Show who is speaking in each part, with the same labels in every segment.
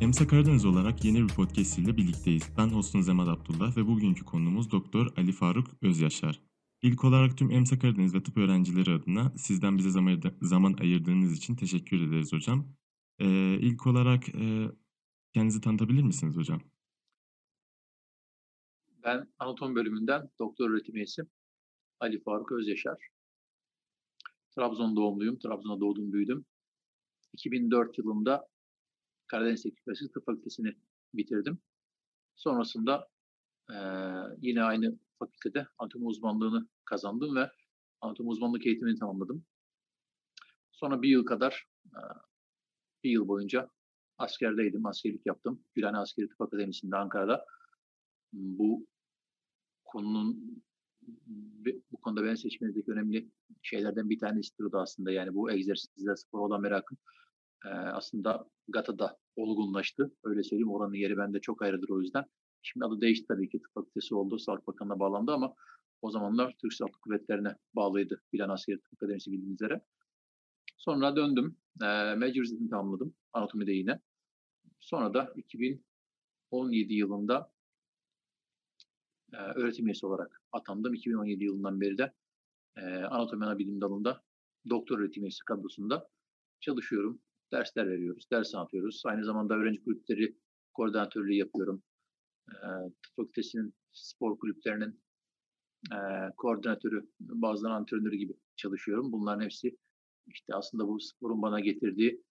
Speaker 1: Emsa Karadeniz olarak yeni bir podcast ile birlikteyiz. Ben hostunuz Emad Abdullah ve bugünkü konuğumuz Doktor Ali Faruk Özyaşar. İlk olarak tüm Emsa Karadeniz ve tıp öğrencileri adına sizden bize zaman, ayırdığınız için teşekkür ederiz hocam. Ee, ilk olarak e, kendinizi tanıtabilir misiniz hocam?
Speaker 2: Ben anatomi bölümünden doktor öğretim üyesi Ali Faruk Özyaşar. Trabzon doğumluyum. Trabzon'da doğdum, büyüdüm. 2004 yılında Karadeniz Teknik Üniversitesi Tıp Fakültesini bitirdim. Sonrasında e, yine aynı fakültede anatomi uzmanlığını kazandım ve anatomi uzmanlık eğitimini tamamladım. Sonra bir yıl kadar, e, bir yıl boyunca askerdeydim, askerlik yaptım. Gülhane Askeri Tıp Akademisi'nde Ankara'da. Bu konunun bu konuda ben seçmenizdeki önemli şeylerden bir tanesidir o da aslında. Yani bu egzersizler, spor olan merakım e, aslında GATA'da olgunlaştı. Öyle söyleyeyim oranın yeri bende çok ayrıdır o yüzden. Şimdi adı değişti tabii ki tıp fakültesi oldu. Sağlık Bakanı'na bağlandı ama o zamanlar Türk Silahlı Kuvvetleri'ne bağlıydı. Plan Askeri Tıp Akademisi bildiğiniz üzere. Sonra döndüm. E, mecburiyetini tamamladım. Anatomide yine. Sonra da 2017 yılında e, öğretim üyesi olarak atandım. 2017 yılından beri de e, anatomi ana bilim dalında doktor öğretim üyesi kadrosunda çalışıyorum. Dersler veriyoruz, ders anlatıyoruz. Aynı zamanda öğrenci kulüpleri koordinatörlüğü yapıyorum. E, fakültesinin spor kulüplerinin e, koordinatörü, bazen antrenörü gibi çalışıyorum. Bunların hepsi işte aslında bu sporun bana getirdiği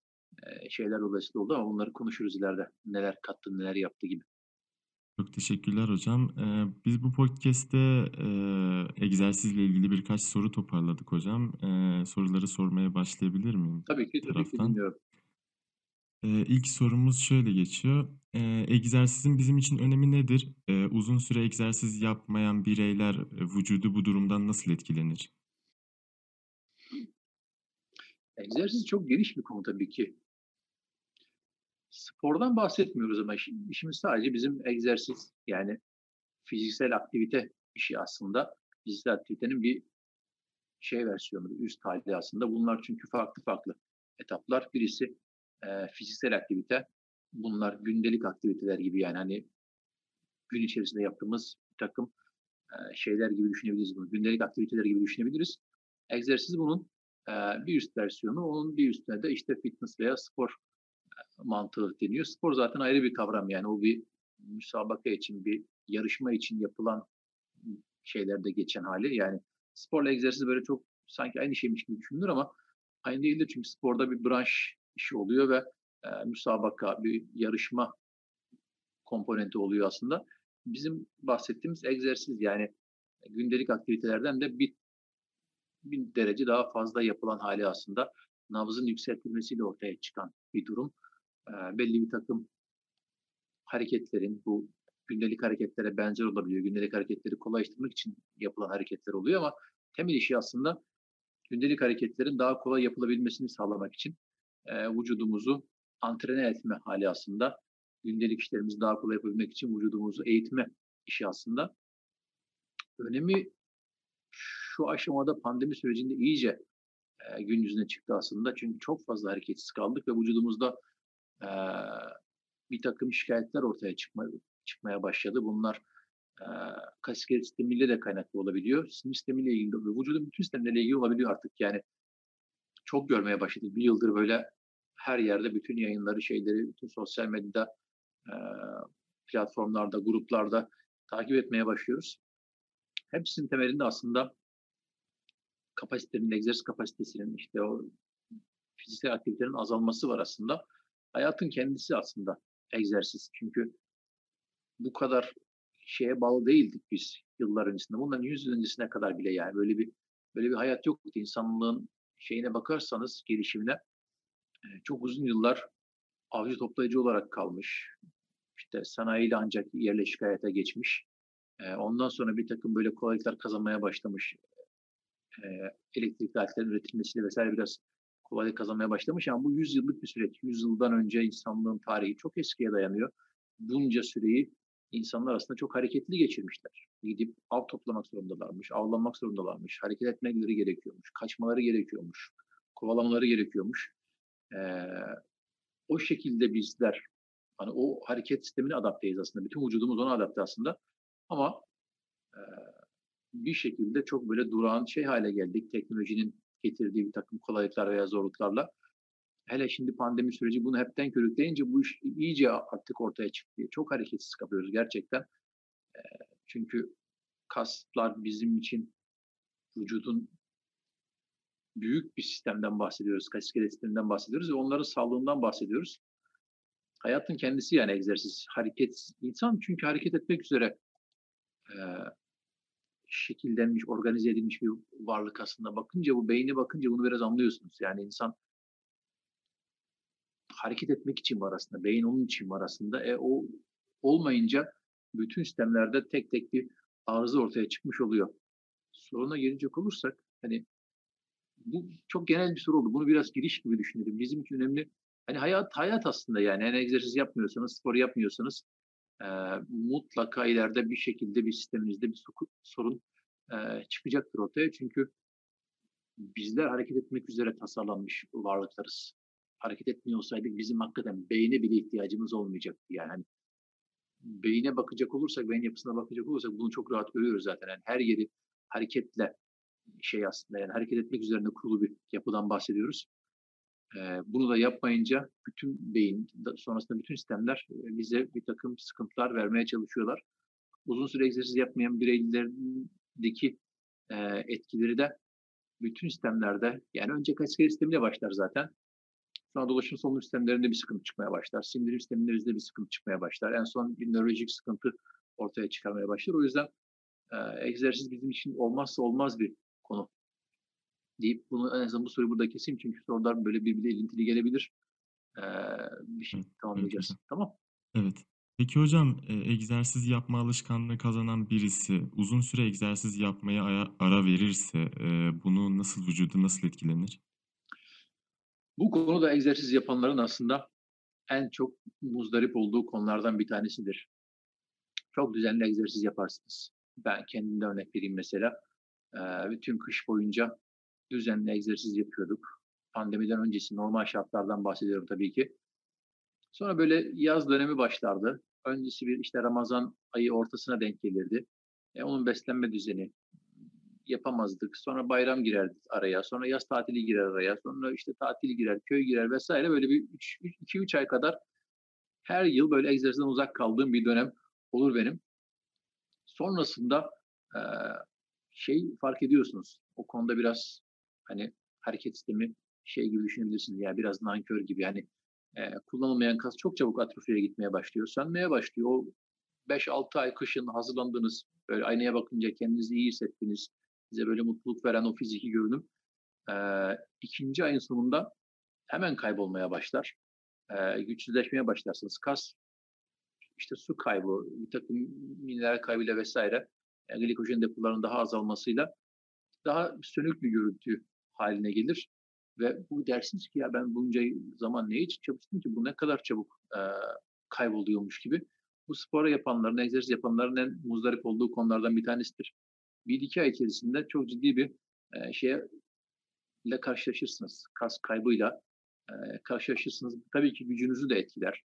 Speaker 2: e, şeyler dolayısıyla oldu ama bunları konuşuruz ileride. Neler kattı, neler yaptı gibi.
Speaker 1: Çok teşekkürler hocam. Ee, biz bu podcast'te e, egzersizle ilgili birkaç soru toparladık hocam. Ee, soruları sormaya başlayabilir miyim?
Speaker 2: Tabii ki, tabii ki dinliyorum.
Speaker 1: Ee, ilk sorumuz şöyle geçiyor. Ee, egzersizin bizim için önemi nedir? Ee, uzun süre egzersiz yapmayan bireyler e, vücudu bu durumdan nasıl etkilenir?
Speaker 2: Egzersiz çok geniş bir konu tabii ki. Spordan bahsetmiyoruz ama işimiz sadece bizim egzersiz yani fiziksel aktivite işi aslında. Fiziksel aktivitenin bir şey versiyonu, üst hali aslında. Bunlar çünkü farklı farklı etaplar. Birisi e, fiziksel aktivite. Bunlar gündelik aktiviteler gibi yani hani gün içerisinde yaptığımız bir takım e, şeyler gibi düşünebiliriz bunu. Gündelik aktiviteler gibi düşünebiliriz. Egzersiz bunun e, bir üst versiyonu. Onun bir üstüne de işte fitness veya spor mantığı deniyor. Spor zaten ayrı bir kavram yani o bir müsabaka için, bir yarışma için yapılan şeylerde geçen hali. Yani sporla egzersiz böyle çok sanki aynı şeymiş gibi düşünülür ama aynı değildir çünkü sporda bir branş işi oluyor ve e, müsabaka, bir yarışma komponenti oluyor aslında. Bizim bahsettiğimiz egzersiz yani gündelik aktivitelerden de bir, bir derece daha fazla yapılan hali aslında nabzın yükseltilmesiyle ortaya çıkan bir durum belli bir takım hareketlerin bu gündelik hareketlere benzer olabiliyor. Gündelik hareketleri kolaylaştırmak için yapılan hareketler oluyor ama temel işi aslında gündelik hareketlerin daha kolay yapılabilmesini sağlamak için e, vücudumuzu antrene etme hali aslında. Gündelik işlerimizi daha kolay yapabilmek için vücudumuzu eğitme işi aslında. Önemi şu aşamada pandemi sürecinde iyice e, gün yüzüne çıktı aslında. Çünkü çok fazla hareketsiz kaldık ve vücudumuzda e, bir takım şikayetler ortaya çıkma, çıkmaya başladı. Bunlar e, kasiyer sistemiyle de kaynaklı olabiliyor. Sinir sistemiyle ilgili Vücudun bütün sistemleriyle ilgili olabiliyor artık. Yani çok görmeye başladık. Bir yıldır böyle her yerde bütün yayınları, şeyleri, bütün sosyal medyada, e, platformlarda, gruplarda takip etmeye başlıyoruz. Hepsinin temelinde aslında kapasitenin, egzersiz kapasitesinin, işte o fiziksel aktivitenin azalması var aslında hayatın kendisi aslında egzersiz. Çünkü bu kadar şeye bağlı değildik biz yıllar öncesinde. Bundan yüz yıl öncesine kadar bile yani böyle bir böyle bir hayat yoktu. İnsanlığın şeyine bakarsanız gelişimine çok uzun yıllar avcı toplayıcı olarak kalmış. İşte sanayiyle ancak yerleşik hayata geçmiş. Ondan sonra bir takım böyle kolaylıklar kazanmaya başlamış. Elektrikli aletlerin üretilmesiyle vesaire biraz kolaylık kazanmaya başlamış ama bu 100 yıllık bir süreç. 100 yıldan önce insanlığın tarihi çok eskiye dayanıyor. Bunca süreyi insanlar aslında çok hareketli geçirmişler. Gidip av toplamak zorundalarmış, avlanmak zorundalarmış, hareket etmeleri gerekiyormuş, kaçmaları gerekiyormuş, kovalamaları gerekiyormuş. Ee, o şekilde bizler Hani o hareket sistemine adapteyiz aslında. Bütün vücudumuz ona adapte aslında. Ama e, bir şekilde çok böyle durağan şey hale geldik. Teknolojinin getirdiği bir takım kolaylıklar veya zorluklarla. Hele şimdi pandemi süreci bunu hepten körükleyince bu iş iyice artık ortaya çıktı. Çok hareketsiz kalıyoruz gerçekten. Çünkü kaslar bizim için vücudun büyük bir sistemden bahsediyoruz. Kas iskelet sisteminden bahsediyoruz ve onların sağlığından bahsediyoruz. Hayatın kendisi yani egzersiz, hareket. insan çünkü hareket etmek üzere şekillenmiş, organize edilmiş bir varlık aslında. Bakınca bu beyni bakınca bunu biraz anlıyorsunuz. Yani insan hareket etmek için var aslında. Beyin onun için var aslında. E, o olmayınca bütün sistemlerde tek tek bir arıza ortaya çıkmış oluyor. Soruna gelecek olursak hani bu çok genel bir soru oldu. Bunu biraz giriş gibi düşünelim. Bizim için önemli. Hani hayat hayat aslında yani. Yani egzersiz yapmıyorsanız, spor yapmıyorsanız e, mutlaka ileride bir şekilde bir sisteminizde bir sorun e, çıkacaktır ortaya. Çünkü bizler hareket etmek üzere tasarlanmış varlıklarız. Hareket etmiyor olsaydık bizim hakikaten beyne bile ihtiyacımız olmayacaktı. Yani hani beyine bakacak olursak, beyin yapısına bakacak olursak bunu çok rahat görüyoruz zaten. Yani her yeri hareketle şey aslında yani hareket etmek üzerine kurulu bir yapıdan bahsediyoruz. Bunu da yapmayınca bütün beyin, sonrasında bütün sistemler bize bir takım sıkıntılar vermeye çalışıyorlar. Uzun süre egzersiz yapmayan bireylerindeki etkileri de bütün sistemlerde, yani önce kasket sistemiyle başlar zaten. Sonra dolaşım solunum sistemlerinde bir sıkıntı çıkmaya başlar. Sindirim sistemlerinde bir sıkıntı çıkmaya başlar. En son bir nörolojik sıkıntı ortaya çıkarmaya başlar. O yüzden egzersiz bizim için olmazsa olmaz bir konu deyip bunu en azından bu soruyu burada keseyim çünkü sorular böyle birbiriyle ilintili gelebilir. Ee, bir şey tamamlayacağız. Evet, tamam.
Speaker 1: Evet. Peki hocam egzersiz yapma alışkanlığı kazanan birisi uzun süre egzersiz yapmaya ara verirse bunu nasıl vücudu nasıl etkilenir?
Speaker 2: Bu konuda egzersiz yapanların aslında en çok muzdarip olduğu konulardan bir tanesidir. Çok düzenli egzersiz yaparsınız. Ben kendimde örnek vereyim mesela. Bütün kış boyunca düzenli egzersiz yapıyorduk. Pandemiden öncesi normal şartlardan bahsediyorum tabii ki. Sonra böyle yaz dönemi başlardı. Öncesi bir işte Ramazan ayı ortasına denk gelirdi. E, onun beslenme düzeni yapamazdık. Sonra bayram girer araya. Sonra yaz tatili girer araya. Sonra işte tatil girer, köy girer vesaire. Böyle bir 2-3 ay kadar her yıl böyle egzersizden uzak kaldığım bir dönem olur benim. Sonrasında şey fark ediyorsunuz. O konuda biraz hani hareket sistemi şey gibi düşünebilirsiniz. Yani biraz nankör gibi. Yani e, kullanılmayan kas çok çabuk atrofiye gitmeye başlıyor. Sönmeye başlıyor. O 5-6 ay kışın hazırlandığınız, böyle aynaya bakınca kendinizi iyi hissettiniz, size böyle mutluluk veren o fiziki görünüm e, ikinci ayın sonunda hemen kaybolmaya başlar. E, güçsüzleşmeye başlarsınız. Kas işte su kaybı, bir takım mineral kaybıyla vesaire, e, glikojen depolarının daha azalmasıyla daha sönük bir görüntü haline gelir. Ve bu dersiniz ki ya ben bunca zaman ne için çalıştım ki bu ne kadar çabuk e, kayboluyormuş gibi. Bu spora yapanların, egzersiz yapanların en muzdarip olduğu konulardan bir tanesidir. Bir iki ay içerisinde çok ciddi bir e, şeye karşılaşırsınız. Kas kaybıyla e, karşılaşırsınız. Tabii ki gücünüzü de etkiler.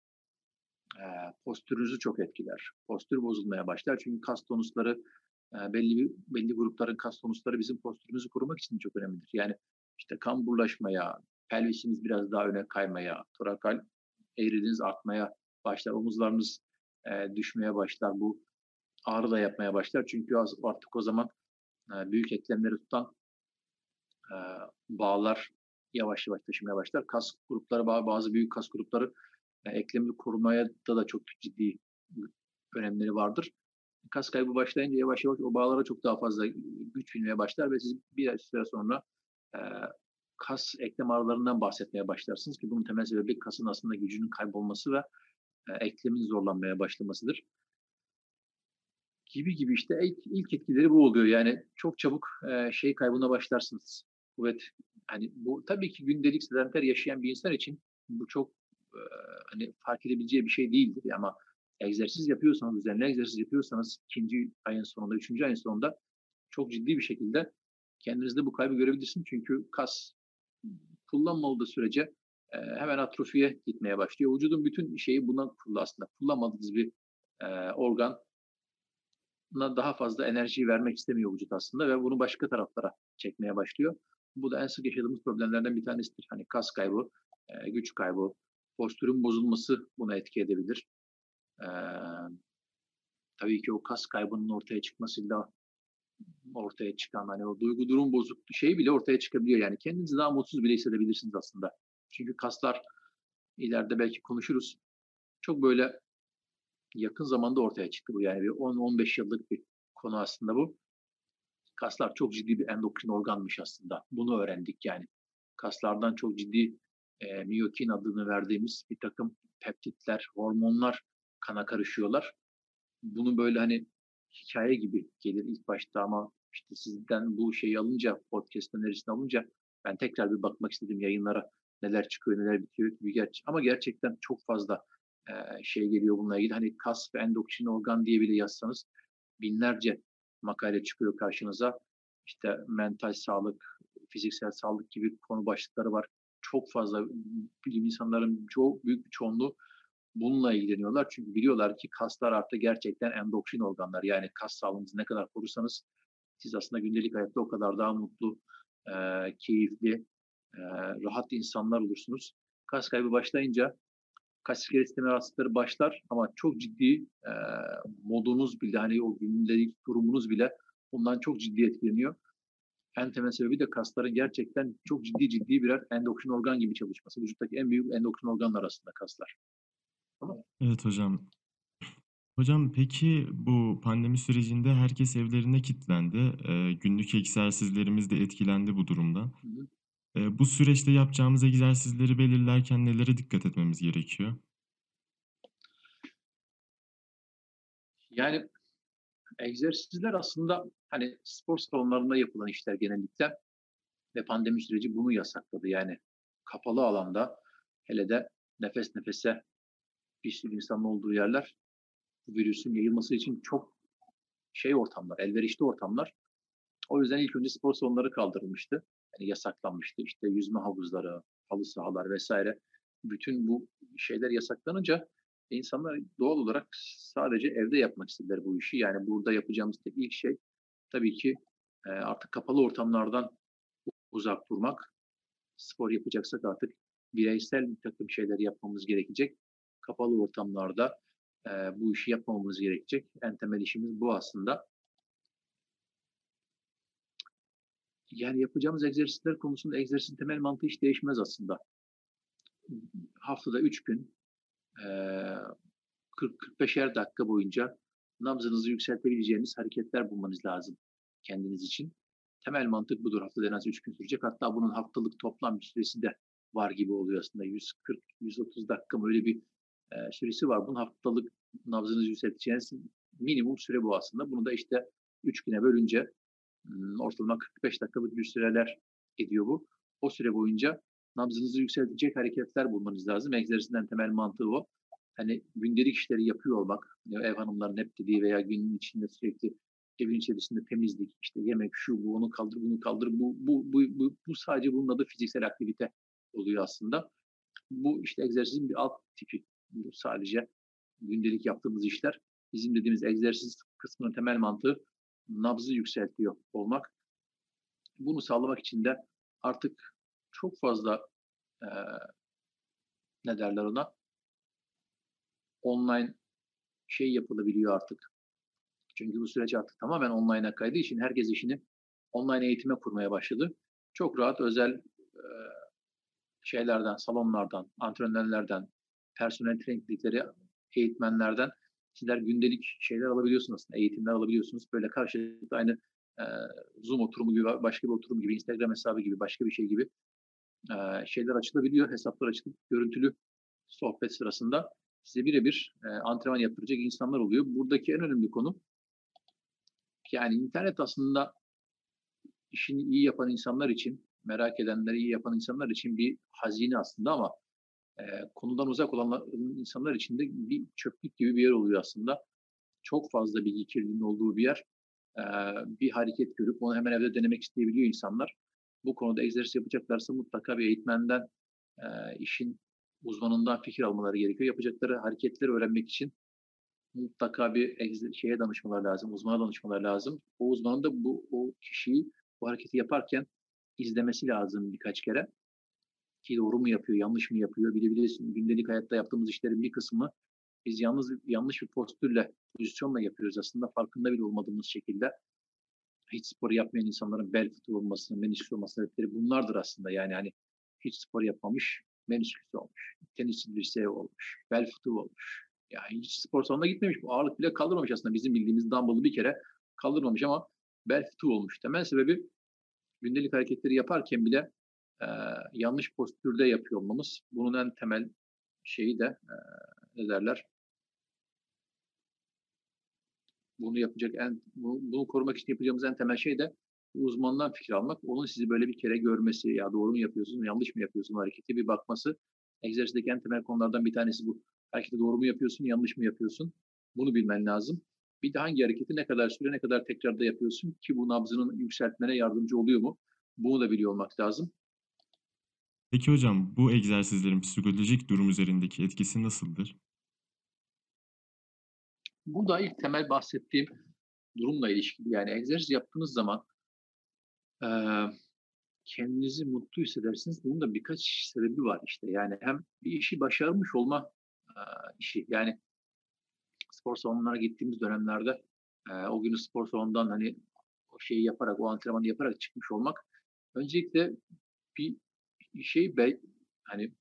Speaker 2: E, postürünüzü çok etkiler. Postür bozulmaya başlar. Çünkü kas tonusları belli belli grupların kas tonusları bizim postürümüzü korumak için çok önemlidir. Yani işte kamburlaşmaya, pelvisiniz biraz daha öne kaymaya, torakal eğriliğiniz artmaya başlar, omuzlarınız e, düşmeye başlar. Bu ağrı da yapmaya başlar. Çünkü artık o zaman e, büyük eklemleri tutan e, bağlar yavaş yavaş taşımaya başlar. Kas grupları, bazı büyük kas grupları e, eklemi korumaya da, da çok ciddi önemleri vardır. Kas kaybı başlayınca yavaş yavaş o bağlara çok daha fazla güç binmeye başlar ve siz bir süre sonra e, kas eklem ağrılarından bahsetmeye başlarsınız ki bunun temel sebebi kasın aslında gücünün kaybolması ve e, eklemin zorlanmaya başlamasıdır. Gibi gibi işte ilk, ilk etkileri bu oluyor. Yani çok çabuk e, şey kaybına başlarsınız. Kuvvet hani bu tabii ki gündelik sedenter yaşayan bir insan için bu çok e, hani fark edebileceği bir şey değildir ama egzersiz yapıyorsanız, düzenli egzersiz yapıyorsanız ikinci ayın sonunda, üçüncü ayın sonunda çok ciddi bir şekilde kendinizde bu kaybı görebilirsiniz. Çünkü kas kullanmadığı sürece e, hemen atrofiye gitmeye başlıyor. Vücudun bütün şeyi buna kurulu aslında. Kullanmadığınız bir e, organ daha fazla enerji vermek istemiyor vücut aslında ve bunu başka taraflara çekmeye başlıyor. Bu da en sık yaşadığımız problemlerden bir tanesidir. Hani kas kaybı, e, güç kaybı, postürün bozulması buna etki edebilir. E, tabii ki o kas kaybının ortaya çıkmasıyla ortaya çıkan hani o duygu durum bozukluğu şey bile ortaya çıkabiliyor. Yani kendinizi daha mutsuz bile hissedebilirsiniz aslında. Çünkü kaslar ileride belki konuşuruz. Çok böyle yakın zamanda ortaya çıktı bu. Yani bir 10-15 yıllık bir konu aslında bu. Kaslar çok ciddi bir endokrin organmış aslında. Bunu öğrendik yani. Kaslardan çok ciddi e, miyokin adını verdiğimiz bir takım peptitler, hormonlar kana karışıyorlar. Bunu böyle hani hikaye gibi gelir ilk başta ama işte sizden bu şeyi alınca, podcast önerisini alınca ben tekrar bir bakmak istedim yayınlara. Neler çıkıyor, neler bitiyor. Bir gerçek. Ama gerçekten çok fazla e, şey geliyor bununla ilgili. Hani kas ve endokrin organ diye bile yazsanız binlerce makale çıkıyor karşınıza. İşte mental sağlık, fiziksel sağlık gibi konu başlıkları var. Çok fazla bilim insanların çok büyük bir çoğunluğu bununla ilgileniyorlar. Çünkü biliyorlar ki kaslar artık gerçekten endokrin organlar. Yani kas sağlığınızı ne kadar korursanız siz aslında gündelik hayatta o kadar daha mutlu, e, keyifli, e, rahat insanlar olursunuz. Kas kaybı başlayınca kas iskelet sistemi rahatsızlıkları başlar ama çok ciddi e, modunuz bile hani o gündelik durumunuz bile bundan çok ciddi etkileniyor. En temel sebebi de kasların gerçekten çok ciddi ciddi birer endokrin organ gibi çalışması. Vücuttaki en büyük endokrin organlar arasında kaslar.
Speaker 1: Evet hocam. Hocam peki bu pandemi sürecinde herkes evlerine kilitlendi. Ee, günlük egzersizlerimiz de etkilendi bu durumdan.
Speaker 2: Hı hı.
Speaker 1: Ee, bu süreçte yapacağımız egzersizleri belirlerken nelere dikkat etmemiz gerekiyor?
Speaker 2: Yani egzersizler aslında hani spor salonlarında yapılan işler genellikle ve pandemi süreci bunu yasakladı. Yani kapalı alanda hele de nefes nefese sürü insanın olduğu yerler bu virüsün yayılması için çok şey ortamlar, elverişli ortamlar. O yüzden ilk önce spor salonları kaldırılmıştı. Yani yasaklanmıştı. İşte yüzme havuzları, halı sahalar vesaire. Bütün bu şeyler yasaklanınca insanlar doğal olarak sadece evde yapmak istediler bu işi. Yani burada yapacağımız tek ilk şey tabii ki e, artık kapalı ortamlardan uzak durmak. Spor yapacaksak artık bireysel bir takım şeyler yapmamız gerekecek. Kapalı ortamlarda e, bu işi yapmamamız gerekecek. En temel işimiz bu aslında. Yani yapacağımız egzersizler konusunda egzersizin temel mantığı hiç değişmez aslında. Haftada 3 gün 40-45'er dakika boyunca nabzınızı yükseltebileceğiniz hareketler bulmanız lazım kendiniz için. Temel mantık budur. Haftada en az 3 gün sürecek. Hatta bunun haftalık toplam süresi de var gibi oluyor aslında. 140-130 dakika mı öyle bir e, süresi var. Bunun haftalık nabzınızı yükselteceğiniz minimum süre bu aslında. Bunu da işte 3 güne bölünce ortalama 45 dakikalık bir süreler ediyor bu. O süre boyunca nabzınızı yükseltecek hareketler bulmanız lazım. Egzersizden temel mantığı o. Hani gündelik işleri yapıyor olmak, ev hanımların hep dediği veya günün içinde sürekli evin içerisinde temizlik, işte yemek, şu bu, onu kaldır, bunu kaldır. Bu, bu, bu, bu, bu sadece bunun adı fiziksel aktivite oluyor aslında. Bu işte egzersizin bir alt tipi. Sadece gündelik yaptığımız işler. Bizim dediğimiz egzersiz kısmının temel mantığı nabzı yükseltiyor olmak. Bunu sağlamak için de artık çok fazla e, ne derler ona online şey yapılabiliyor artık. Çünkü bu süreç artık tamamen online'a kaydığı için herkes işini online eğitime kurmaya başladı. Çok rahat özel e, şeylerden, salonlardan, antrenörlerden, personel traininglikleri eğitmenlerden sizler gündelik şeyler alabiliyorsunuz aslında, eğitimler alabiliyorsunuz. Böyle karşılıklı aynı e, Zoom oturumu gibi, başka bir oturum gibi, Instagram hesabı gibi, başka bir şey gibi e, şeyler açılabiliyor. Hesaplar açılıp görüntülü sohbet sırasında size birebir e, antrenman yaptıracak insanlar oluyor. Buradaki en önemli konu yani internet aslında işini iyi yapan insanlar için, merak edenleri iyi yapan insanlar için bir hazine aslında ama e, konudan uzak olan insanlar için de bir çöplük gibi bir yer oluyor aslında. Çok fazla bilgi kirliliğinin olduğu bir yer. E, bir hareket görüp onu hemen evde denemek isteyebiliyor insanlar. Bu konuda egzersiz yapacaklarsa mutlaka bir eğitmenden eee, işin uzmanından fikir almaları gerekiyor. Yapacakları hareketleri öğrenmek için mutlaka bir şeye danışmaları lazım, uzmana danışmaları lazım. O uzmanın da bu o kişiyi bu hareketi yaparken izlemesi lazım birkaç kere. Ki doğru mu yapıyor, yanlış mı yapıyor? Bir de gündelik hayatta yaptığımız işlerin bir kısmı biz yalnız yanlış bir postürle, pozisyonla yapıyoruz aslında farkında bile olmadığımız şekilde. Hiç spor yapmayan insanların bel fıtığı olması, menisküs olması sebepleri bunlardır aslında. Yani hani hiç spor yapmamış, menisküs olmuş, tenis dirseği olmuş, bel fıtığı olmuş. Yani hiç spor salonuna gitmemiş. Bu ağırlık bile kaldırmamış aslında. Bizim bildiğimiz dumbbell'ı bir kere kaldırmamış ama bel fıtığı olmuş. Temel sebebi gündelik hareketleri yaparken bile eee, yanlış postürde yapıyor olmamız. Bunun en temel şeyi de eee, ne derler? Bunu yapacak en bu- bunu korumak için yapacağımız en temel şey de uzmandan fikir almak. Onun sizi böyle bir kere görmesi, ya doğru mu yapıyorsun, yanlış mı yapıyorsun hareketi bir bakması. Egzersizdeki en temel konulardan bir tanesi bu. Hareketi doğru mu yapıyorsun, yanlış mı yapıyorsun? Bunu bilmen lazım. Bir de hangi hareketi ne kadar süre, ne kadar tekrarda yapıyorsun ki bu nabzının yükseltmene yardımcı oluyor mu? Bunu da biliyor olmak lazım.
Speaker 1: Peki hocam bu egzersizlerin psikolojik durum üzerindeki etkisi nasıldır?
Speaker 2: Bu da ilk temel bahsettiğim durumla ilişkili. Yani egzersiz yaptığınız zaman eee, kendinizi mutlu hissedersiniz. Bunun da birkaç sebebi var işte. Yani hem bir işi başarmış olma eee, işi. Yani spor salonlarına gittiğimiz dönemlerde eee, o günü spor salonundan hani o şeyi yaparak, o antrenmanı yaparak çıkmış olmak öncelikle bir şey be, hani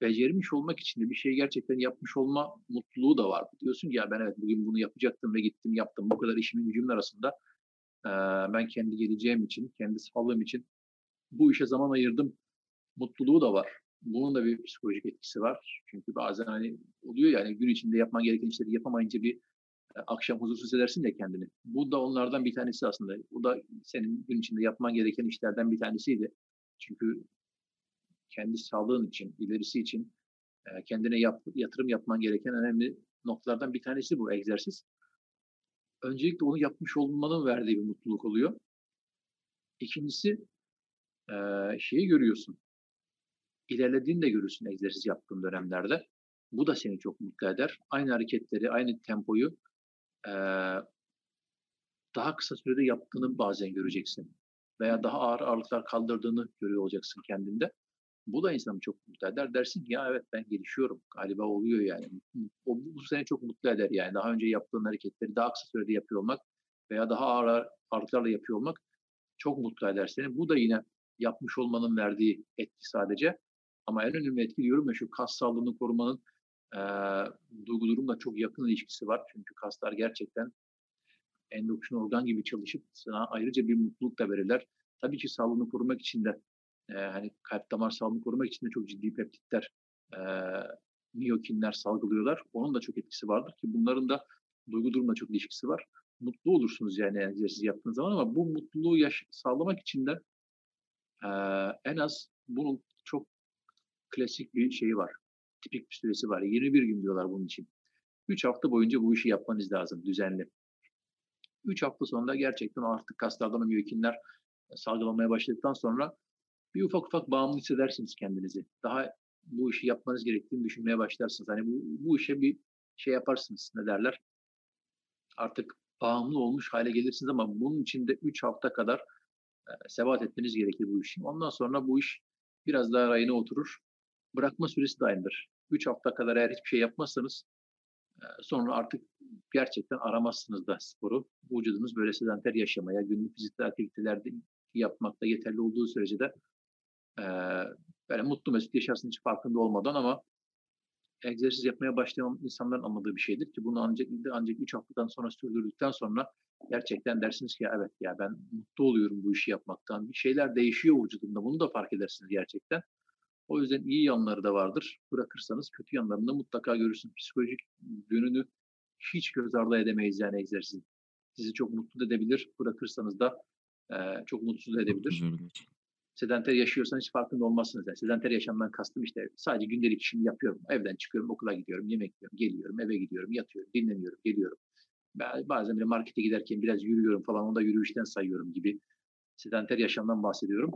Speaker 2: becermiş olmak için de bir şey gerçekten yapmış olma mutluluğu da var. Diyorsun ki ya ben evet bugün bunu yapacaktım ve gittim yaptım. Bu kadar işimin gücümün arasında ben kendi geleceğim için, kendi sağlığım için bu işe zaman ayırdım mutluluğu da var. Bunun da bir psikolojik etkisi var. Çünkü bazen hani oluyor yani gün içinde yapman gereken işleri yapamayınca bir e, akşam huzursuz hissedersin ya kendini. Bu da onlardan bir tanesi aslında. Bu da senin gün içinde yapman gereken işlerden bir tanesiydi. Çünkü kendi sağlığın için, ilerisi için e, kendine yap, yatırım yapman gereken önemli noktalardan bir tanesi bu egzersiz. Öncelikle onu yapmış olmanın verdiği bir mutluluk oluyor. İkincisi e, şeyi görüyorsun. İlerlediğini de görürsün egzersiz yaptığın dönemlerde. Bu da seni çok mutlu eder. Aynı hareketleri, aynı tempoyu e, daha kısa sürede yaptığını bazen göreceksin. Veya daha ağır ağırlıklar kaldırdığını görüyor olacaksın kendinde. Bu da insanı çok mutlu eder. Dersin ki ya evet ben gelişiyorum. Galiba oluyor yani. O, bu seni çok mutlu eder yani. Daha önce yaptığın hareketleri daha kısa sürede yapıyor olmak veya daha ağır ağırlıklarla yapıyor olmak çok mutlu eder seni. Bu da yine yapmış olmanın verdiği etki sadece. Ama en önemli etki diyorum ya şu kas sağlığını korumanın e, duygu durumla çok yakın ilişkisi var. Çünkü kaslar gerçekten endokrin organ gibi çalışıp sana ayrıca bir mutluluk da verirler. Tabii ki sağlığını korumak için de e, hani kalp damar sağlığını korumak için de çok ciddi peptitler, e, miyokinler salgılıyorlar. Onun da çok etkisi vardır ki bunların da duygu durumla çok ilişkisi var. Mutlu olursunuz yani egzersiz yaptığınız zaman ama bu mutluluğu yaş- sağlamak için de e, en az bunun çok klasik bir şeyi var. Tipik bir süresi var. 21 gün diyorlar bunun için. 3 hafta boyunca bu işi yapmanız lazım düzenli. 3 hafta sonunda gerçekten artık kaslardan miyokinler salgılamaya başladıktan sonra bir ufak ufak bağımlı hissedersiniz kendinizi. Daha bu işi yapmanız gerektiğini düşünmeye başlarsınız. Hani bu, bu işe bir şey yaparsınız ne derler. Artık bağımlı olmuş hale gelirsiniz ama bunun için de 3 hafta kadar e, sebat etmeniz gerekir bu işi. Ondan sonra bu iş biraz daha rayına oturur. Bırakma süresi de aynıdır. 3 hafta kadar eğer hiçbir şey yapmazsanız e, sonra artık gerçekten aramazsınız da sporu. Vücudunuz böyle sedanter yaşamaya, günlük fiziksel aktivitelerde yapmakta yeterli olduğu sürece de e, böyle mutlu mesut yaşarsınız hiç farkında olmadan ama egzersiz yapmaya başlayan insanların anladığı bir şeydir ki bunu ancak ancak 3 haftadan sonra sürdürdükten sonra gerçekten dersiniz ki evet ya ben mutlu oluyorum bu işi yapmaktan. Bir şeyler değişiyor vücudumda. Bunu da fark edersiniz gerçekten. O yüzden iyi yanları da vardır. Bırakırsanız kötü yanlarını da mutlaka görürsünüz. Psikolojik yönünü hiç göz ardı edemeyiz yani egzersizin. Sizi çok mutlu edebilir. Bırakırsanız da e, çok mutsuz edebilir. Sedanter yaşıyorsanız hiç farkında olmazsınız. Yani sedanter yaşamdan kastım işte sadece gündelik işimi yapıyorum. Evden çıkıyorum, okula gidiyorum, yemek yiyorum, geliyorum, eve gidiyorum, yatıyorum, dinleniyorum, geliyorum. Ben bazen bile markete giderken biraz yürüyorum falan, onu da yürüyüşten sayıyorum gibi. Sedanter yaşamdan bahsediyorum.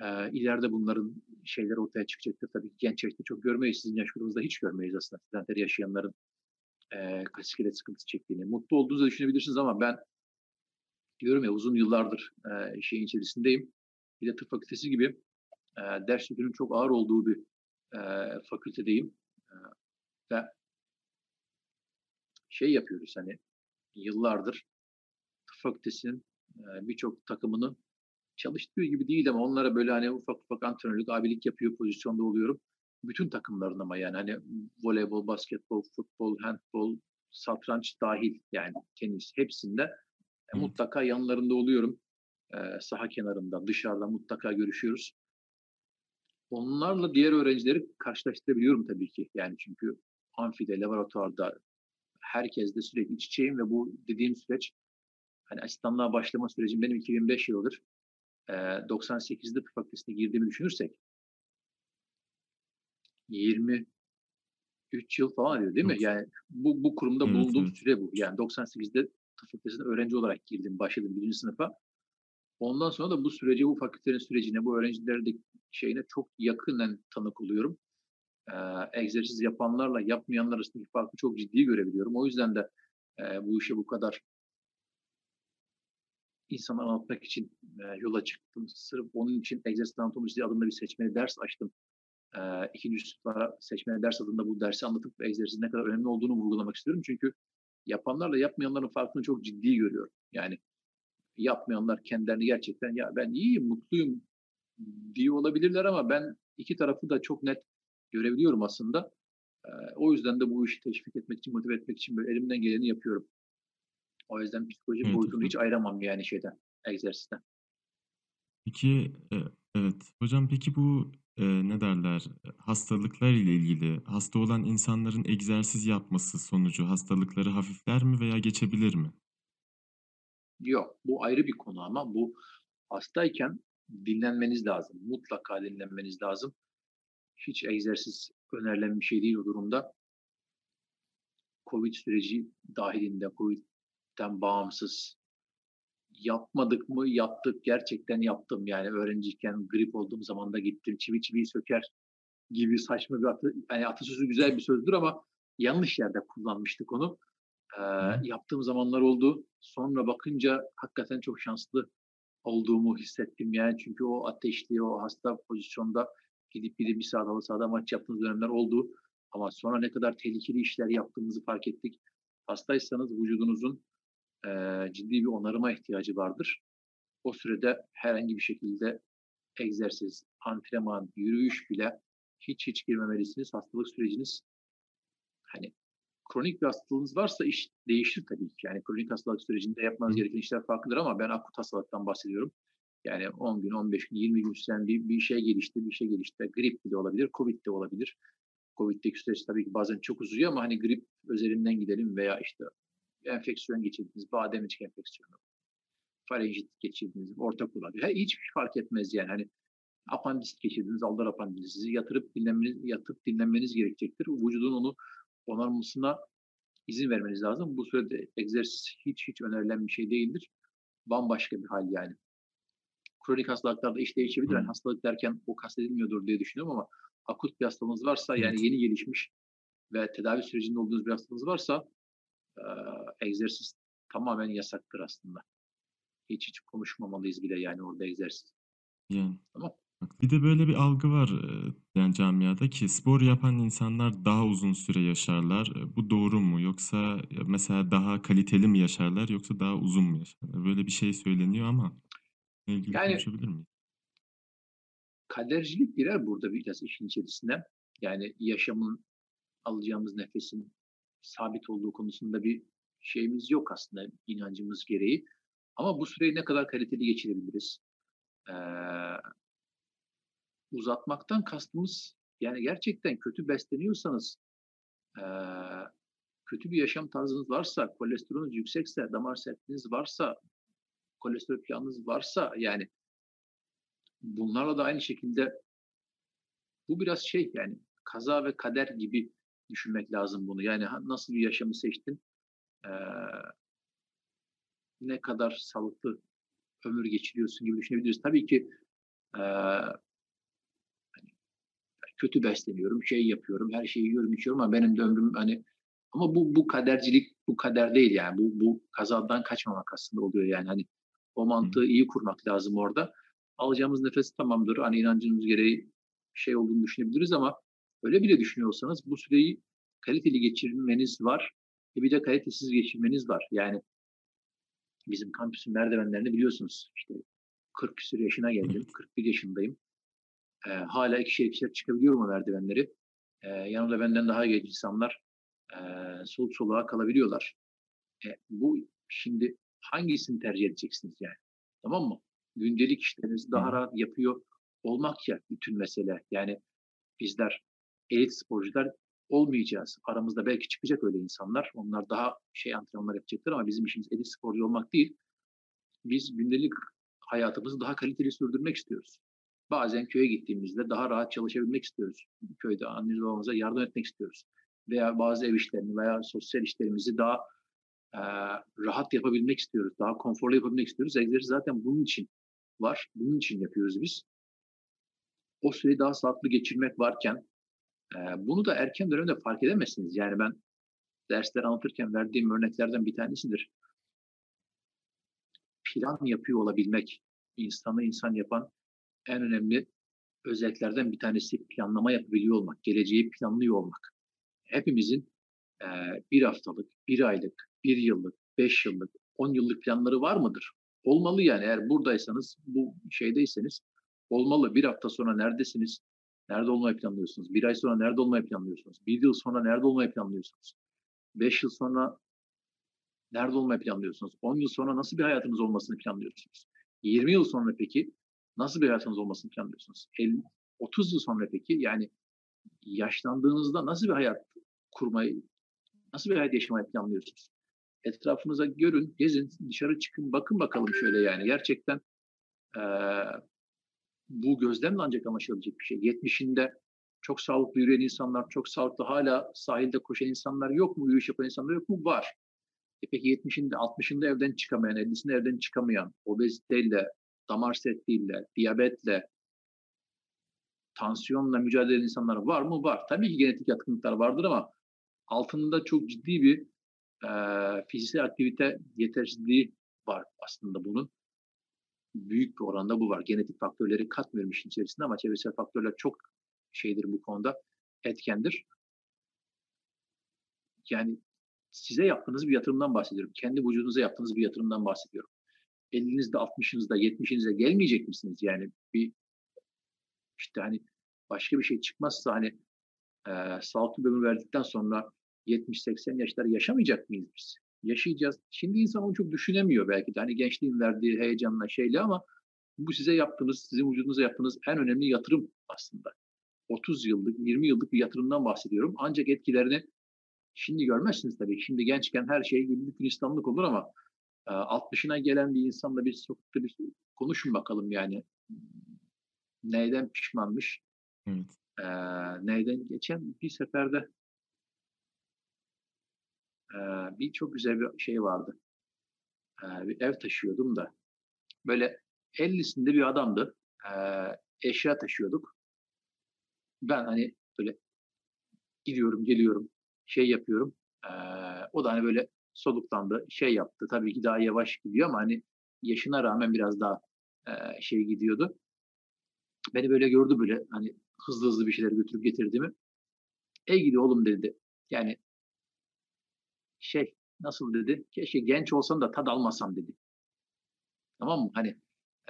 Speaker 2: Eee, ileride bunların şeyleri ortaya çıkacaktır. Tabii genç yaşta çok görmeyiz. Sizin yaş grubunuzda hiç görmeyiz aslında sedentary yaşayanların, eee, kas iskelet sıkıntısı çektiğini. Mutlu olduğunuzu düşünebilirsiniz ama ben diyorum ya uzun yıllardır, eee, şeyin içerisindeyim. Bir de tıp fakültesi gibi, eee, ders yükünün çok ağır olduğu bir, eee, fakültedeyim. Eee, ve şey yapıyoruz, hani, yıllardır tıp fakültesinin, eee, birçok takımını çalıştığı gibi değil ama onlara böyle, hani, ufak ufak antrenörlük, abilik yapıyor pozisyonda oluyorum. Bütün takımların ama yani, hani, voleybol, basketbol, futbol, handbol, satranç dâhil yani tenis hepsinde,
Speaker 1: Evet.
Speaker 2: mutlaka yanlarında oluyorum. Eee, saha kenarında, dışarıda mutlaka görüşüyoruz. Onlarla diğer öğrencileri karşılaştırabiliyorum tabii ki. Yani çünkü amfide, laboratuvarda herkesle sürekli iç içeyim ve bu dediğim süreç, hani, asistanlığa başlama sürecim benim 2005 yılıdır. Eee, 98'de tıp fakültesine girdiğimi düşünürsek 23 yıl falan ediyor, değil mi? Yani bu bu kurumda bulunduğum süre bu. Yani 98'de tıp fakültesine öğrenci olarak girdim, başladım 1. sınıfa. Ondan sonra da bu sürece, bu fakültenin sürecine, bu öğrencilerin şeyine çok yakinen tanık oluyorum. Eee, egzersiz yapanlarla yapmayanlar arasındaki farkı çok ciddi görebiliyorum. O yüzden de, eee, bu işe bu kadar insana anlatmak için, eee, yola çıktım. Sırf onun için egzersiz anatomisi adında bir seçmeli ders açtım. Eee, 2. sınıflara seçmeli ders adında bu dersi anlatıp egzersizin ne kadar önemli olduğunu vurgulamak istiyorum. Çünkü yapanlarla yapmayanların farkını çok ciddi görüyorum. Yani yapmayanlar kendilerini gerçekten "Ya, ben iyiyim, mutluyum." diyor olabilirler ama ben 2 tarafı da çok net görebiliyorum aslında. O yüzden de bu işi teşvik etmek için, motive etmek için böyle elimden geleni yapıyorum. O yüzden psikolojik
Speaker 1: Evet,
Speaker 2: boyutunu hiç ayıramam yani şeyden, egzersizden.
Speaker 1: Peki, eee, evet. Hocam peki bu, eee, ne derler, hastalıklar ile ilgili hasta olan insanların egzersiz yapması sonucu hastalıkları hafifler mi veya geçebilir mi?
Speaker 2: Yok, bu ayrı bir konu ama bu hastayken dinlenmeniz lazım. Mutlaka dinlenmeniz lazım. Hiç egzersiz önerilen bir şey değil o durumda. COVID süreci dâhilinde, COVID'den bağımsız yapmadık mı? Yaptık. Gerçekten yaptım. Yani öğrenciyken grip olduğum zaman da gittim. Çivi çiviyi söker gibi saçma bir atı hani atasözü güzel bir sözdür ama yanlış yerde kullanmıştık onu.
Speaker 1: Hı.
Speaker 2: yaptığım zamanlar oldu. Sonra bakınca hakikaten çok şanslı olduğumu hissettim. Yani çünkü o ateşli, o hasta pozisyonda gidip bir de bir saat halı sahada maç yaptığımız dönemler oldu. Ama sonra ne kadar tehlikeli işler yaptığımızı fark ettik. Hastaysanız vücudunuzun, eee, ciddi bir onarıma ihtiyacı vardır. O sürede herhangi bir şekilde egzersiz, antrenman, yürüyüş bile hiç hiç girmemelisiniz. Hastalık süreciniz hani kronik bir hastalığınız varsa iş değişir tabii ki. Yani kronik hastalık sürecinde yapmanız gereken işler farklıdır ama ben akut hastalıktan bahsediyorum. Yani 10 gün, 15 gün, 20 gün süren bir bir şey gelişti, bir şey gelişti. Grip bile olabilir, COVID de olabilir. COVID'deki süreç tabii ki bazen çok uzuyor ama hani grip özelinden gidelim veya işte enfeksiyon geçirdiniz, bademcik enfeksiyonu, farenjit geçirdiniz, ortak olabilir. He, hiç fark etmez yani. Hani apandisit geçirdiniz, aldar apandisiti yatıp dinlenmeniz yatıp dinlenmeniz gerekecektir. Vücudun onu onarmasına izin vermeniz lazım. Bu sürede egzersiz hiç hiç önerilen bir şey değildir. Bambaşka bir hâl yani. Kronik hastalıklarda iş değişebilir.
Speaker 1: Hıı.
Speaker 2: hastalık derken o kastedilmiyordur diye düşünüyorum ama akut bir hastalığınız varsa yani yeni gelişmiş ve tedavi sürecinde olduğunuz bir hastalığınız varsa, egzersiz tamamen yasaktır aslında. Hiç hiç konuşmamalıyız bile yani orada egzersiz.
Speaker 1: Yani.
Speaker 2: Tamam.
Speaker 1: Bir de böyle bir algı var, eee, yani camiada ki spor yapan insanlar daha uzun süre yaşarlar. Eee, bu doğru mu? Yoksa, ya, mesela daha kaliteli mi yaşarlar yoksa daha uzun mu yaşarlar? Böyle bir şey söyleniyor ama bununla ilgili
Speaker 2: Yani
Speaker 1: konuşabilir miyiz?
Speaker 2: kadercilik girer burada biraz işin içerisine. Yani yaşamın, alacağımız nefesin sabit olduğu konusunda bir şeyimiz yok aslında inancımız gereği. Ama bu süreyi ne kadar kaliteli geçirebiliriz? Eee uzatmaktan kastımız yani gerçekten kötü besleniyorsanız, eee, kötü bir yaşam tarzınız varsa, kolesterolünüz yüksekse, damar sertliğiniz varsa, kolesterol yağınız varsa yani bunlarla da aynı şekilde bu biraz şey yani kaza ve kader gibi düşünmek lazım bunu. Yani nasıl bir yaşamı seçtin? Eee ne kadar sağlıklı ömür geçiriyorsun gibi düşünebiliriz. Tabii ki Eee kötü besleniyorum, şey yapıyorum, her şeyi yiyorum, içiyorum ama benim de ömrüm hani ama bu bu kadercilik, bu kader değil yani. Bu bu kazadan kaçmamak aslında oluyor yani. Hani o mantığı iyi kurmak lazım orada. Alacağımız nefes tamamdır. Hani inancımız gereği şey olduğunu düşünebiliriz ama öyle bile düşünüyorsanız bu süreyi kaliteli geçirmeniz var. E bir de kalitesiz geçirmeniz var. Yani bizim kampüsün merdivenlerini biliyorsunuz. İşte 40 küsur yaşına geldim.
Speaker 1: Evet.
Speaker 2: 41 yaşındayım. Eee, hâlâ ikişer ikişer çıkabiliyorum o merdivenleri. Eee, yanımda benden daha genç insanlar, eee, soluk soluğa kalabiliyorlar. E, bu şimdi hangisini tercih edeceksiniz yani? Tamam mı? Gündelik işlerinizi daha rahat yapıyor olmak ya bütün mesele. Yani bizler elit sporcular olmayacağız. Aramızda belki çıkacak öyle insanlar. Onlar daha şey antrenmanlar yapacaklar ama bizim işimiz elit sporcu olmak değil. Biz gündelik hayatımızı daha kaliteli sürdürmek istiyoruz. Bazen köye gittiğimizde daha rahat çalışabilmek istiyoruz. Köyde annemize babamıza yardım etmek istiyoruz. Veya bazı ev işlerini veya sosyal işlerimizi daha eee, rahat yapabilmek istiyoruz. Daha konforlu yapabilmek istiyoruz. Egzersiz zaten bunun için var. Bunun için yapıyoruz biz. O süreyi daha sağlıklı geçirmek varken eee, bunu da erken dönemde fark edemezsiniz. Yani ben dersler anlatırken verdiğim örneklerden bir tanesidir. Plan yapıyor olabilmek, insanı insan yapan en önemli özelliklerden bir tanesi planlama yapabiliyor olmak, geleceği planlıyor olmak. Hepimizin eee, 1 haftalık, bir aylık, bir yıllık, 5 yıllık, 10 yıllık planları var mıdır? Olmalı yani eğer buradaysanız, bu şeydeyseniz olmalı. Bir hafta sonra neredesiniz? Nerede olmayı planlıyorsunuz? Bir ay sonra nerede olmayı planlıyorsunuz? Bir yıl sonra nerede olmayı planlıyorsunuz? 5 yıl sonra nerede olmayı planlıyorsunuz? 10 yıl sonra nasıl bir hayatınız olmasını planlıyorsunuz? 20 yıl sonra peki nasıl bir hayatınız olmasını planlıyorsunuz? 50, 30 yıl sonra peki yani yaşlandığınızda nasıl bir hayat kurmayı, nasıl bir hayat yaşamayı planlıyorsunuz? Etrafınıza görün, gezin, dışarı çıkın, bakın bakalım şöyle yani. Gerçekten eee, bu gözlemle ancak anlaşılabilecek bir şey. 70'inde çok sağlıklı yürüyen insanlar, çok sağlıklı hala sahilde koşan insanlar yok mu? Yürüyüş yapan insanlar yok mu? Var. E peki 70'inde, 60'ında evden çıkamayan, 50'sinde evden çıkamayan, obeziteyle, damar sertliğiyle, diyabetle, tansiyonla mücadele eden insanlar var mı? Var. Tabii ki genetik yatkınlıklar vardır ama altında çok ciddi bir eee fiziksel aktivite yetersizliği var aslında bunun. Büyük bir oranda bu var. Genetik faktörleri katmıyorum işin içerisine ama çevresel faktörler çok şeydir bu konuda, etkendir. Yani size yaptığınız bir yatırımdan bahsediyorum. Kendi vücudunuza yaptığınız bir yatırımdan bahsediyorum. 50'nizde, 60'ınızda, 70'inize gelmeyecek misiniz? Yani bir işte hani başka bir şey çıkmazsa hani eee sağlıklı ömür verdikten sonra 70-80 yaşları yaşamayacak mıyız biz? Yaşayacağız. Şimdi insan onu çok düşünemiyor belki de. Hani gençliğin verdiği heyecanla şeyle ama bu size yaptığınız, sizin vücudunuza yaptığınız en önemli yatırım aslında. 30 yıllık, 20 yıllık bir yatırımdan bahsediyorum. Ancak etkilerini şimdi görmezsiniz tabii. Şimdi gençken her şey güllük gülistanlık olur ama eee 60'ına gelen bir insanla bir sokakta bir konuşun bakalım yani. Neyden pişmanmış?
Speaker 1: Evet.
Speaker 2: Eee, neyden? Geçen bir seferde eee, bir çok güzel bir şey vardı. Eee, bir ev taşıyordum da böyle 50'sinde bir adamdı. Eee, eşya taşıyorduk. Ben hani böyle gidiyorum, geliyorum, şey yapıyorum. Eee, o da hani böyle soluklandı, şey yaptı. Tabii ki daha yavaş gidiyor ama hani yaşına rağmen biraz daha eee, şey gidiyordu. Beni böyle gördü böyle hani hızlı hızlı bir şeyler götürüp getirdiğimi. "Ey gidi oğlum" dedi. Yani şey, nasıl dedi? "Keşke genç olsam da tad almasam." dedi. Tamam mı? Hani,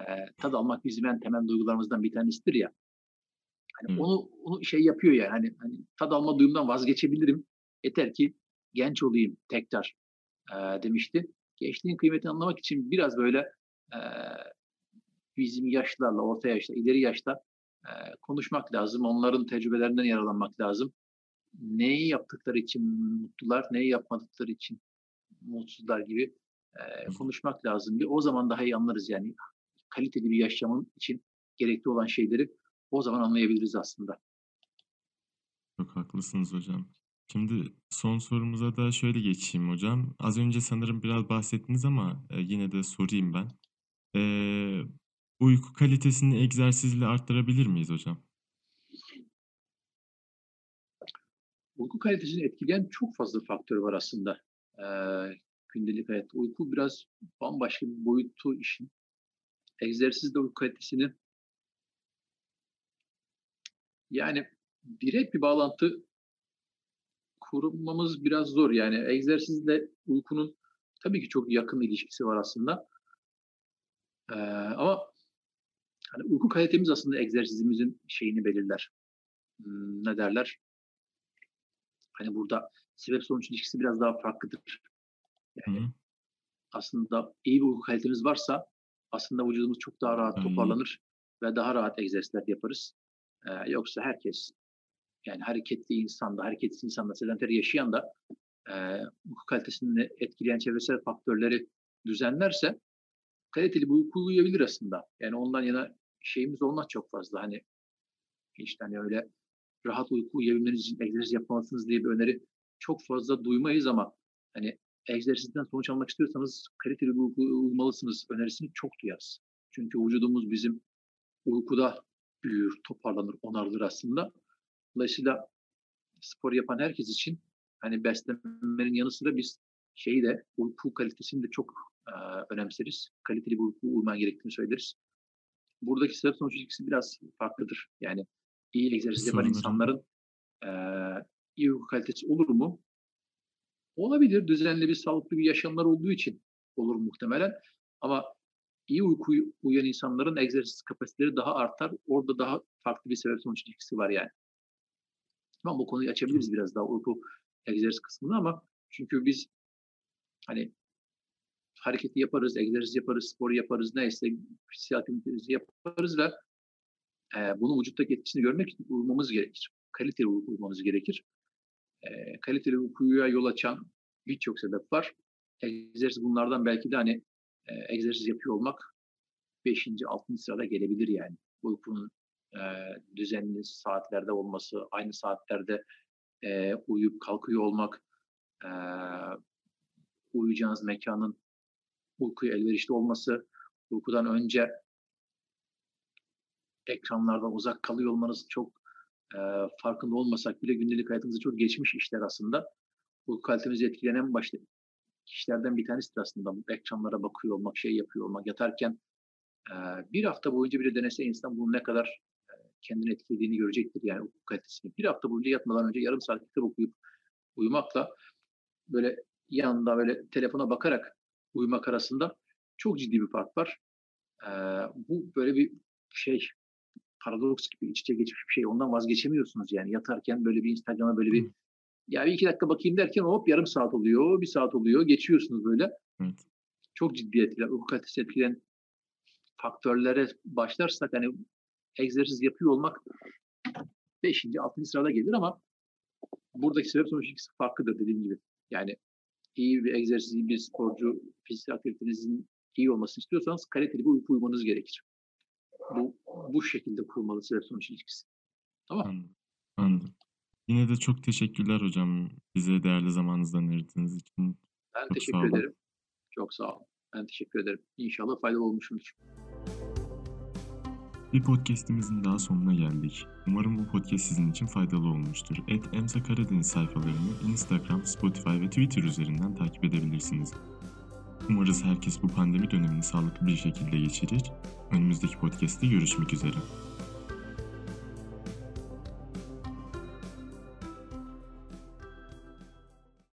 Speaker 2: eee, tad almak bizim en temel duygularımızdan bir tanesidir ya. Hani
Speaker 1: Evet.
Speaker 2: onu onu şey yapıyor ya, hani hani tad alma duyumdan vazgeçebilirim. Yeter ki genç olayım tekrar, eee, demişti. Gençliğin kıymetini anlamak için biraz böyle, eee, bizim yaşlılarla, orta yaşta, ileri yaşta, eee, konuşmak lazım. Onların tecrübelerinden yararlanmak lazım. Neyi yaptıkları için mutlular, neyi yapmadıkları için mutsuzlar gibi,
Speaker 1: hı.
Speaker 2: konuşmak lazım. Bir o zaman daha iyi anlarız yani kaliteli bir yaşamın için gerekli olan şeyleri o zaman anlayabiliriz aslında.
Speaker 1: Çok haklısınız hocam. Şimdi son sorumuza da şöyle geçeyim hocam. Az önce sanırım biraz bahsettiniz ama, eee, yine de sorayım ben. Eee Uyku kalitesini egzersizle arttırabilir miyiz hocam?
Speaker 2: Uyku kalitesini etkileyen çok fazla faktör var aslında. Eee, gündelik hayatta. Uyku biraz bambaşka bir boyutu işin. Egzersiz de uyku kalitesini yani direkt bir bağlantı kurmamız biraz zor. Yani egzersizle uykunun tabii ki çok yakın ilişkisi var aslında. Eee, ama hani uyku kalitemiz aslında egzersizimizin şeyini belirler. Imm, ne derler? Hani burada sebep sonuç ilişkisi biraz daha farklıdır. Yani
Speaker 1: hı.
Speaker 2: aslında iyi bir uyku kalitemiz varsa aslında vücudumuz çok daha rahat
Speaker 1: iyi.
Speaker 2: toparlanır ve daha rahat egzersizler yaparız. Eee, yoksa herkes, yani hareketli insan da, hareketsiz insan da, sedanter yaşayan da, eee, uyku kalitesini etkileyen çevresel faktörleri düzenlerse kaliteli bir uyku uyuyabilir aslında. Yani ondan yana şeyimiz olmaz çok fazla. Hani, işte, hani, öyle rahat uyku uyuyabilmeniz için egzersiz yapmalısınız diye bir öneri çok fazla duymayız ama, hani, egzersizden sonuç almak istiyorsanız kaliteli bir uyku uyumalısınız önerisini çok duyarız. Çünkü vücudumuz bizim uykuda büyür, toparlanır, onarılır aslında. Dolayısıyla spor yapan herkes için, hani, beslenmenin yanı sıra biz şeyi de, uyku kalitesini de çok, eee, önemseriz. Kaliteli bir uyku uyuman gerektiğini söyleriz. Buradaki sebep sonuç ilişkisi biraz farklıdır. Yani iyi egzersiz yapan insanların, eee, iyi uyku kalitesi olur mu? Olabilir. Düzenli bir, sağlıklı bir yaşamları olduğu için olur muhtemelen ama iyi uyku uyuyan insanların egzersiz kapasiteleri daha artar. Orada daha farklı bir sebep sonuç ilişkisi var yani. Ama bu konuyu açabiliriz biraz daha uyku egzersiz kısmını ama çünkü biz hani hareketi yaparız, egzersiz yaparız, spor yaparız, neyse fiziksel aktivitemizi yaparız ve eee, bunun vücuttaki etkisini görmek için uyumamız gerekir. Kaliteli uyku uyumamız gerekir. Eee, kaliteli uykuya yol açan birçok sebep var. Egzersiz bunlardan belki de hani eee, egzersiz yapıyor olmak 5'inci 6'ncı sırada gelebilir yani. Uykunun eee, düzenli saatlerde olması, aynı saatlerde eee, uyuyup kalkıyor olmak, eee, uyuyacağınız mekânın uykuya elverişli olması, uykudan önce ekranlardan uzak kalıyor olmanız çok eee, farkında olmasak bile gündelik hayatımızda çok geçmiş işler aslında. Uyku kalitemizi etkilenen başta kişilerden bir tanesidir aslında. Ekranlara bakıyor olmak, şey yapıyor olmak, yatarken eee, bir hafta boyunca bile denese insan bunun ne kadar kendini etkilediğini görecektir yani uyku kalitesini. Bir hafta boyunca yatmadan önce yarım saat kitap okuyup uyumakla böyle yanında böyle telefona bakarak uyumak arasında çok ciddi bir fark var. Eee, bu böyle bir şey, paradoks gibi iç içe geçmiş bir şey. Ondan vazgeçemiyorsunuz yani. Yatarken böyle bir Instagram'a böyle bir ya bir iki dakika bakayım derken hop yarım saat oluyor, bir saat oluyor. Geçiyorsunuz böyle.
Speaker 1: Evet.
Speaker 2: Çok ciddi etkiler. Uyku kalitesini etkileyen faktörlere başlarsak hani egzersiz yapıyor olmak 5'inci 6'ncı sırada gelir ama buradaki sebep sonuç ilişkisi farklıdır dediğim gibi. Yani iyi bir egzersiz, iyi bir sporcu, fiziksel aktivitenizin iyi olmasını istiyorsanız kaliteli bir uyku uyumanız gerekir. Bu bu şekilde kurulmalı sebep sonuç ilişkisi. Tamam.
Speaker 1: Anladım. Anladım. Yine de çok teşekkürler hocam bize değerli zamanınızdan ayırdığınız için.
Speaker 2: Ben
Speaker 1: Çok
Speaker 2: teşekkür ederim. Çok sağ olun. Ben teşekkür ederim. İnşallah faydalı olmuşumdur.
Speaker 1: Bir podcast'imizin daha sonuna geldik. Umarım bu podcast sizin için faydalı olmuştur. Et Emsa Karadeniz sayfalarını Instagram, Spotify ve Twitter üzerinden takip edebilirsiniz. Umarız herkes bu pandemi dönemini sağlıklı bir şekilde geçirir. Önümüzdeki podcast'te görüşmek üzere.